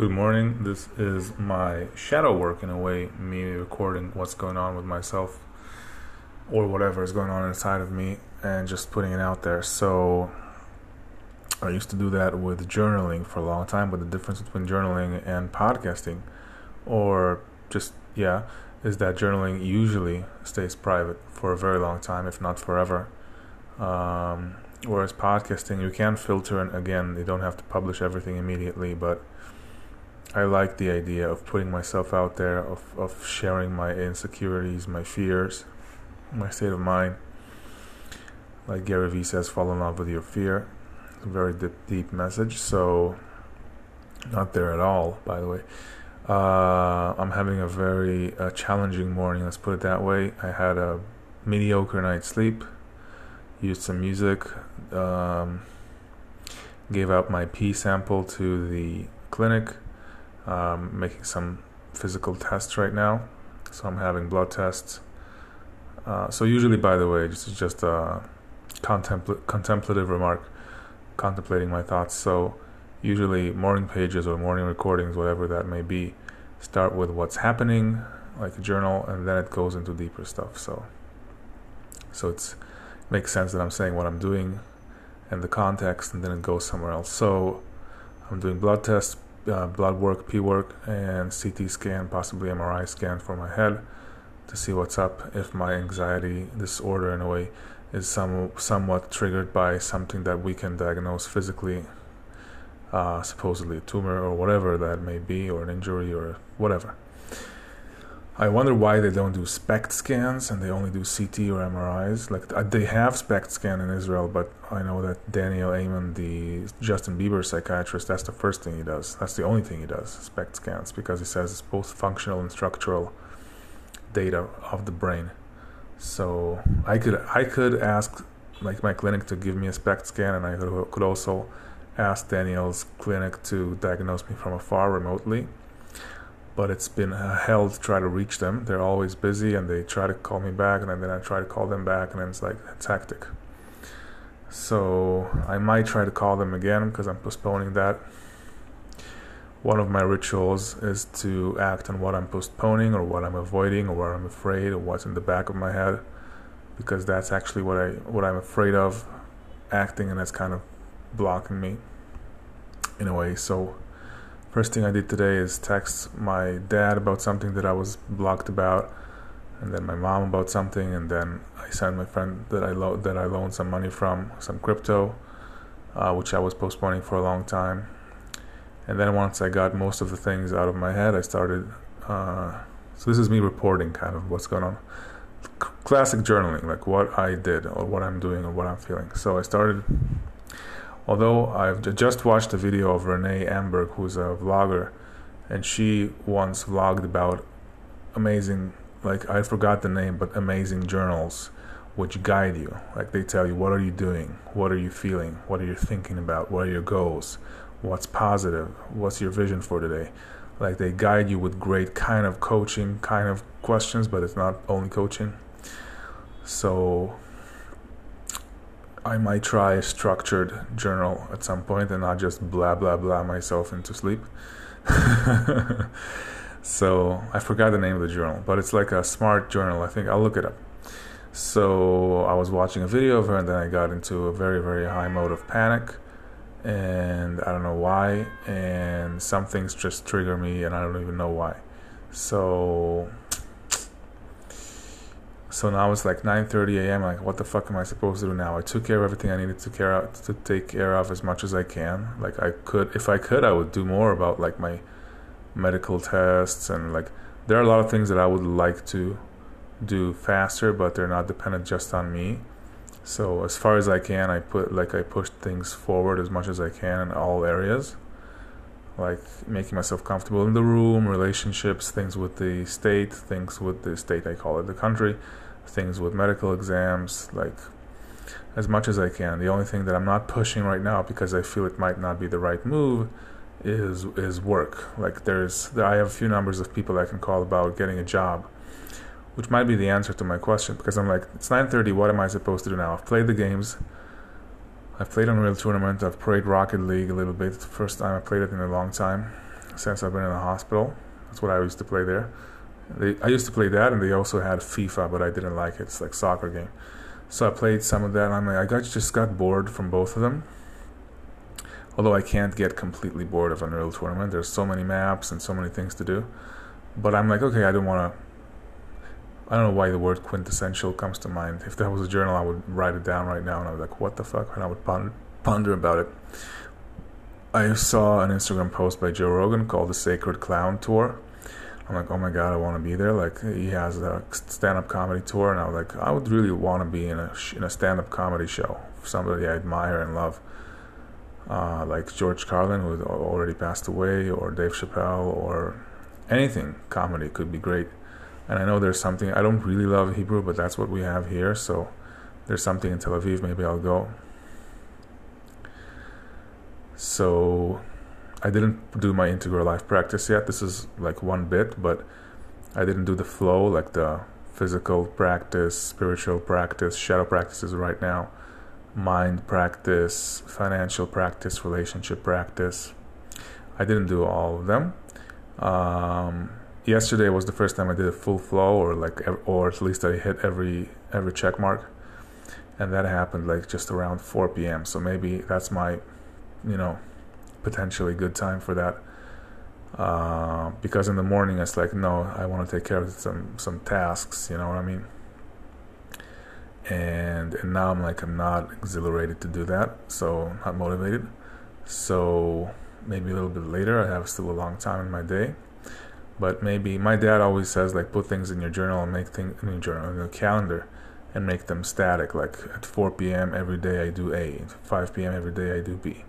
Good morning. This is my shadow work in a way, me recording what's going on with myself or whatever is going on inside of me and just putting it out there. So I used to do that with journaling for a long time, but the difference between journaling and podcasting or just yeah, is that journaling usually stays private for a very long time, if not forever. Um, whereas podcasting, you can filter, and again, you don't have to publish everything immediately, but I like the idea of putting myself out there, of, of sharing my insecurities, my fears, my state of mind. Like Gary Vee says, fall in love with your fear. It's a very deep, deep message. So, not there at all, by the way. Uh, I'm having a very uh, challenging morning, let's put it that way. I had a mediocre night's sleep, used some music, um, gave out my pee sample to the clinic um, making some physical tests right now. So I'm having blood tests. Uh, so usually, by the way, this is just a contempl- contemplative remark, contemplating my thoughts. So usually, morning pages or morning recordings, whatever that may be, start with what's happening, like a journal, and then it goes into deeper stuff. So, so it's makes sense that I'm saying what I'm doing and the context, and then it goes somewhere else. So I'm doing blood tests, uh, blood work, P work, and CT scan, possibly MRI scan for my head to see what's up. If my anxiety disorder, in a way, is some somewhat triggered by something that we can diagnose physically, uh, supposedly a tumor or whatever that may be, or an injury or whatever. I wonder why they don't do SPECT scans and they only do CT or MRIs. Like uh, they have SPECT scan in Israel, but I know that Daniel Amen, the Justin Bieber psychiatrist, that's the first thing he does. That's the only thing he does, SPECT scans, because he says it's both functional and structural data of the brain. So I could I could ask like my clinic to give me a SPECT scan, and I could also ask Daniel's clinic to diagnose me from afar remotely but it's been uh, hell to try to reach them. They're always busy and they try to call me back, and then I try to call them back, and then it's like it's hectic. So I might try to call them again because I'm postponing that. One of my rituals is to act on what I'm postponing or what I'm avoiding or what I'm afraid or what's in the back of my head because that's actually what I what I'm afraid of acting and that's kind of blocking me in a way. So First thing I did today is text my dad about something that I was blocked about, and then my mom about something, and then I sent my friend that I lo- that I loaned some money from some crypto, uh, which I was postponing for a long time. And then once I got most of the things out of my head, I started. Uh, so this is me reporting kind of what's going on. C- classic journaling, like what I did or what I'm doing or what I'm feeling. So I started Although I've just watched a video of Renee Amberg, who's a vlogger, and she once vlogged about amazing, like I forgot the name, but amazing journals which guide you. Like they tell you what are you doing, what are you feeling, what are you thinking about, what are your goals, what's positive, what's your vision for today. Like they guide you with great kind of coaching, kind of questions, but it's not only coaching. So I might try a structured journal at some point and not just blah blah blah myself into sleep. so I forgot the name of the journal, but it's like a smart journal. I think I'll look it up. So I was watching a video of her, and then I got into a very very high mode of panic, and I don't know why, and some things just trigger me, and I don't even know why. So so now it's like 9:30 a.m. Like, what the fuck am I supposed to do now? I took care of everything I needed to care of, to take care of as much as I can. Like, I could, if I could, I would do more about like my medical tests and like there are a lot of things that I would like to do faster, but they're not dependent just on me. So as far as I can, I put like I push things forward as much as I can in all areas like making myself comfortable in the room, relationships, things with the state, things with the state, I call it the country, things with medical exams, like as much as I can. The only thing that I'm not pushing right now because I feel it might not be the right move is is work. Like there's I have a few numbers of people I can call about getting a job, which might be the answer to my question because I'm like it's 9:30. What am I supposed to do now? I've played the games. I've played Unreal Tournament. I've played Rocket League a little bit. It's the first time I played it in a long time. since I've been in the hospital. That's what I used to play there. They, I used to play that, and they also had FIFA, but I didn't like it. It's like soccer game. So I played some of that. And I'm like, I got just got bored from both of them. Although I can't get completely bored of Unreal Tournament. There's so many maps and so many things to do. But I'm like, okay, I don't want to. I don't know why the word quintessential comes to mind. If that was a journal, I would write it down right now, and I was like, what the fuck? And I would ponder, ponder about it. I saw an Instagram post by Joe Rogan called the Sacred Clown Tour. I'm like, oh my god, I want to be there. Like he has a stand-up comedy tour, and I was like, I would really want to be in a in a stand-up comedy show. Somebody I admire and love, uh, like George Carlin, who already passed away, or Dave Chappelle, or anything comedy could be great. And I know there's something I don't really love Hebrew, but that's what we have here. So there's something in Tel Aviv. Maybe I'll go. So I didn't do my integral life practice yet. This is like one bit, but I didn't do the flow, like the physical practice, spiritual practice, shadow practices right now, mind practice, financial practice, relationship practice. I didn't do all of them. Um, yesterday was the first time I did a full flow, or like, or at least I hit every every check mark, and that happened like just around 4 p.m. So maybe that's my you know, potentially good time for that. Uh, because in the morning it's like, no, I want to take care of some some tasks. You know what I mean? And and now I'm like, I'm not exhilarated to do that, so not motivated. So maybe a little bit later. I have still a long time in my day. But maybe my dad always says like put things in your journal and make things in your journal in your calendar and make them static. Like at 4 p.m. every day I do A, 5 p.m. every day I do B.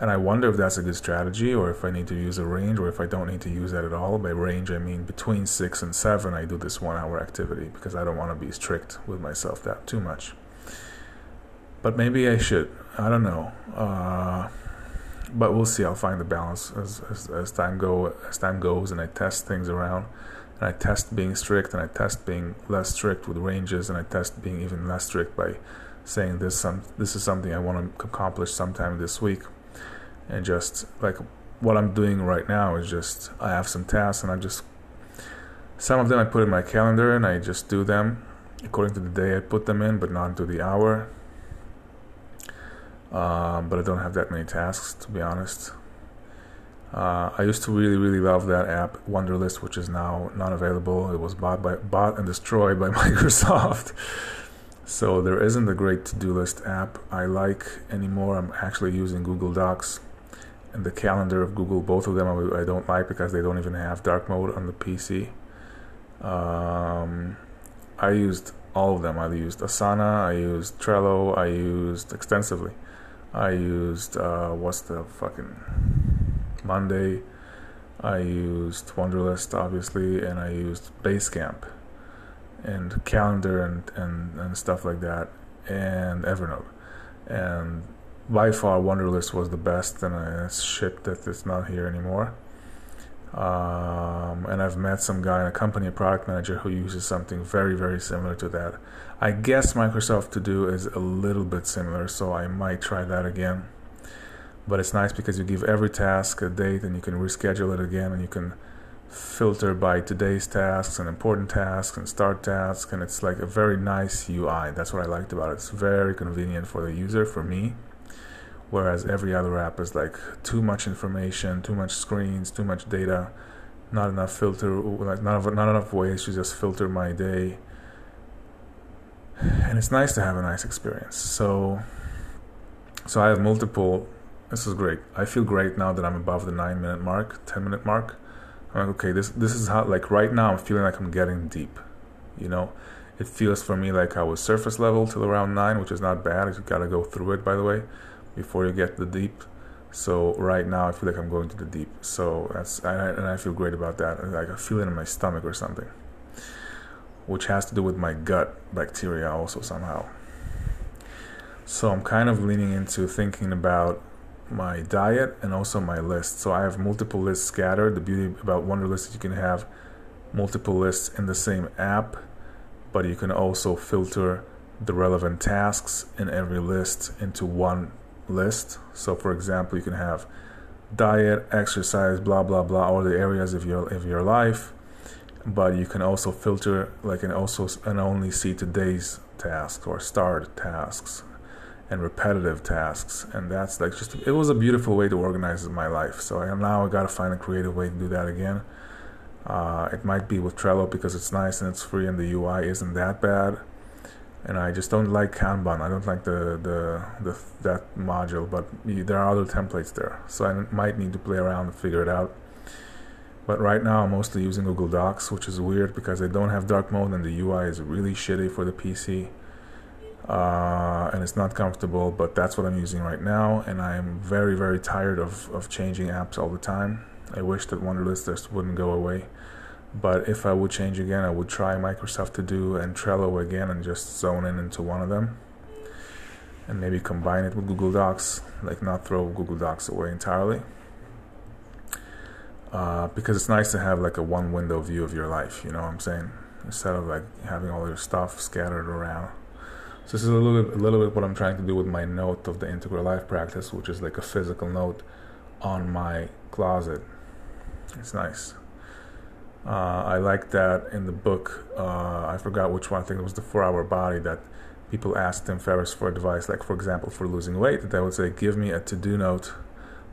And I wonder if that's a good strategy or if I need to use a range or if I don't need to use that at all. By range, I mean between six and seven, I do this one hour activity because I don't want to be strict with myself that too much. But maybe I should. I don't know. Uh, but we'll see. I'll find the balance as, as, as time go as time goes, and I test things around, and I test being strict, and I test being less strict with ranges, and I test being even less strict by saying this some this is something I want to accomplish sometime this week and just like what I'm doing right now is just I have some tasks and I just some of them I put in my calendar and I just do them according to the day I put them in, but not to the hour. Um, but I don't have that many tasks to be honest. Uh, I used to really, really love that app, Wunderlist, which is now not available. It was bought by bought and destroyed by Microsoft. so there isn't a great to-do list app I like anymore. I'm actually using Google Docs and the calendar of Google. Both of them I, don't like because they don't even have dark mode on the PC. Um, I used all of them. I used Asana, I used Trello, I used extensively. I used uh, what's the fucking Monday. I used Wunderlist obviously, and I used Basecamp and Calendar and, and, and stuff like that, and Evernote. And by far Wunderlist was the best, and it's shit that it's not here anymore. Um, and I've met some guy in a company, a product manager, who uses something very, very similar to that. I guess Microsoft To Do is a little bit similar, so I might try that again. But it's nice because you give every task a date and you can reschedule it again and you can filter by today's tasks and important tasks and start tasks and it's like a very nice UI. That's what I liked about it. It's very convenient for the user, for me whereas every other app is like too much information, too much screens, too much data, not enough filter, like not enough, not enough ways to just filter my day. And it's nice to have a nice experience. So, so I have multiple. This is great. I feel great now that I'm above the nine minute mark, ten minute mark. I'm like, okay, this this is how like right now I'm feeling like I'm getting deep. You know, it feels for me like I was surface level till around nine, which is not bad. You gotta go through it, by the way before you get the deep. So right now I feel like I'm going to the deep. So that's and I, and I feel great about that. Like I feel it in my stomach or something, which has to do with my gut bacteria also somehow. So I'm kind of leaning into thinking about my diet and also my list. So I have multiple lists scattered. The beauty about Wunderlist is you can have multiple lists in the same app, but you can also filter the relevant tasks in every list into one list. So, for example, you can have diet, exercise, blah blah blah, all the areas of your of your life. But you can also filter, like, and also and only see today's tasks or starred tasks and repetitive tasks, and that's like just it was a beautiful way to organize my life. So I now I got to find a creative way to do that again. Uh, it might be with Trello because it's nice and it's free and the UI isn't that bad. And I just don't like Kanban. I don't like the, the, the that module, but there are other templates there, so I might need to play around and figure it out. But right now, I'm mostly using Google Docs, which is weird because I don't have dark mode and the UI is really shitty for the PC. Uh, and it's not comfortable, but that's what I'm using right now. And I'm very, very tired of, of changing apps all the time. I wish that Wunderlist wouldn't go away. But if I would change again, I would try Microsoft to do and Trello again and just zone in into one of them. And maybe combine it with Google Docs, like not throw Google Docs away entirely. Uh, because it's nice to have like a one window view of your life, you know what I'm saying? Instead of like having all your stuff scattered around. So this is a little bit, a little bit what I'm trying to do with my note of the integral life practice, which is like a physical note on my closet. It's nice. Uh, I like that in the book. Uh, I forgot which one. I think it was the Four Hour Body that people asked Tim Ferriss for advice. Like for example, for losing weight, that they would say, "Give me a to-do note,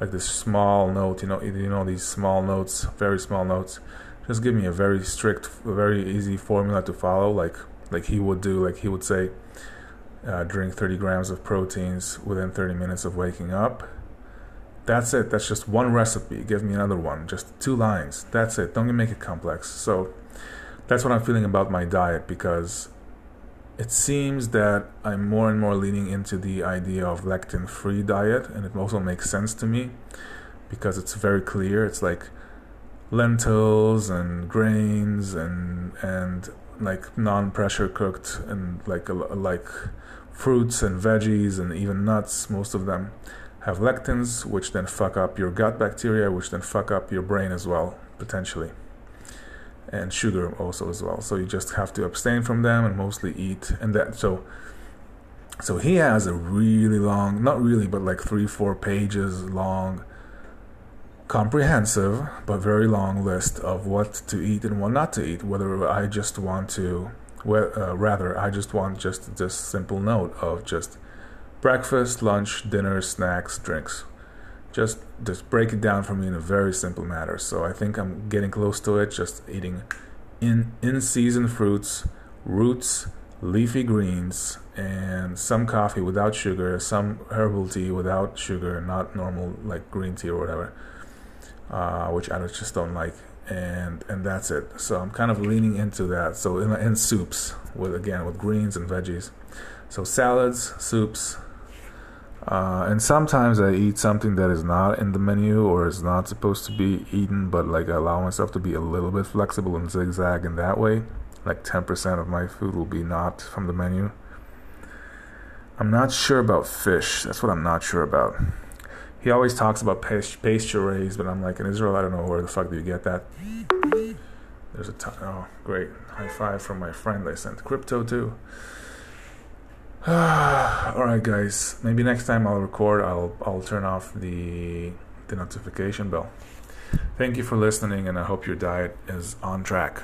like this small note. You know, you know these small notes, very small notes. Just give me a very strict, very easy formula to follow. Like like he would do. Like he would say." uh, drink 30 grams of proteins within 30 minutes of waking up. That's it. That's just one recipe. Give me another one. Just two lines. That's it. Don't make it complex. So that's what I'm feeling about my diet because it seems that I'm more and more leaning into the idea of lectin free diet, and it also makes sense to me because it's very clear. It's like lentils and grains and and like non pressure cooked and like like fruits and veggies and even nuts, most of them have lectins, which then fuck up your gut bacteria, which then fuck up your brain as well, potentially. And sugar also as well. So you just have to abstain from them and mostly eat and that so so he has a really long not really but like three, four pages long comprehensive but very long list of what to eat and what not to eat, whether I just want to well, uh, rather, I just want just this simple note of just breakfast, lunch, dinner, snacks, drinks. Just just break it down for me in a very simple manner. So I think I'm getting close to it. Just eating in in season fruits, roots, leafy greens, and some coffee without sugar, some herbal tea without sugar, not normal like green tea or whatever, uh, which I just don't like and and that's it. So I'm kind of leaning into that. So in, in soups with again with greens and veggies. So salads, soups, uh, and sometimes I eat something that is not in the menu or is not supposed to be eaten, but like I allow myself to be a little bit flexible and zigzag in that way. Like 10% of my food will be not from the menu. I'm not sure about fish. That's what I'm not sure about he always talks about pasture raised, but I'm like in Israel, I don't know where the fuck do you get that. There's a ton. Oh, great! High five from my friend I sent crypto to. All right, guys. Maybe next time I'll record. I'll I'll turn off the the notification bell. Thank you for listening, and I hope your diet is on track.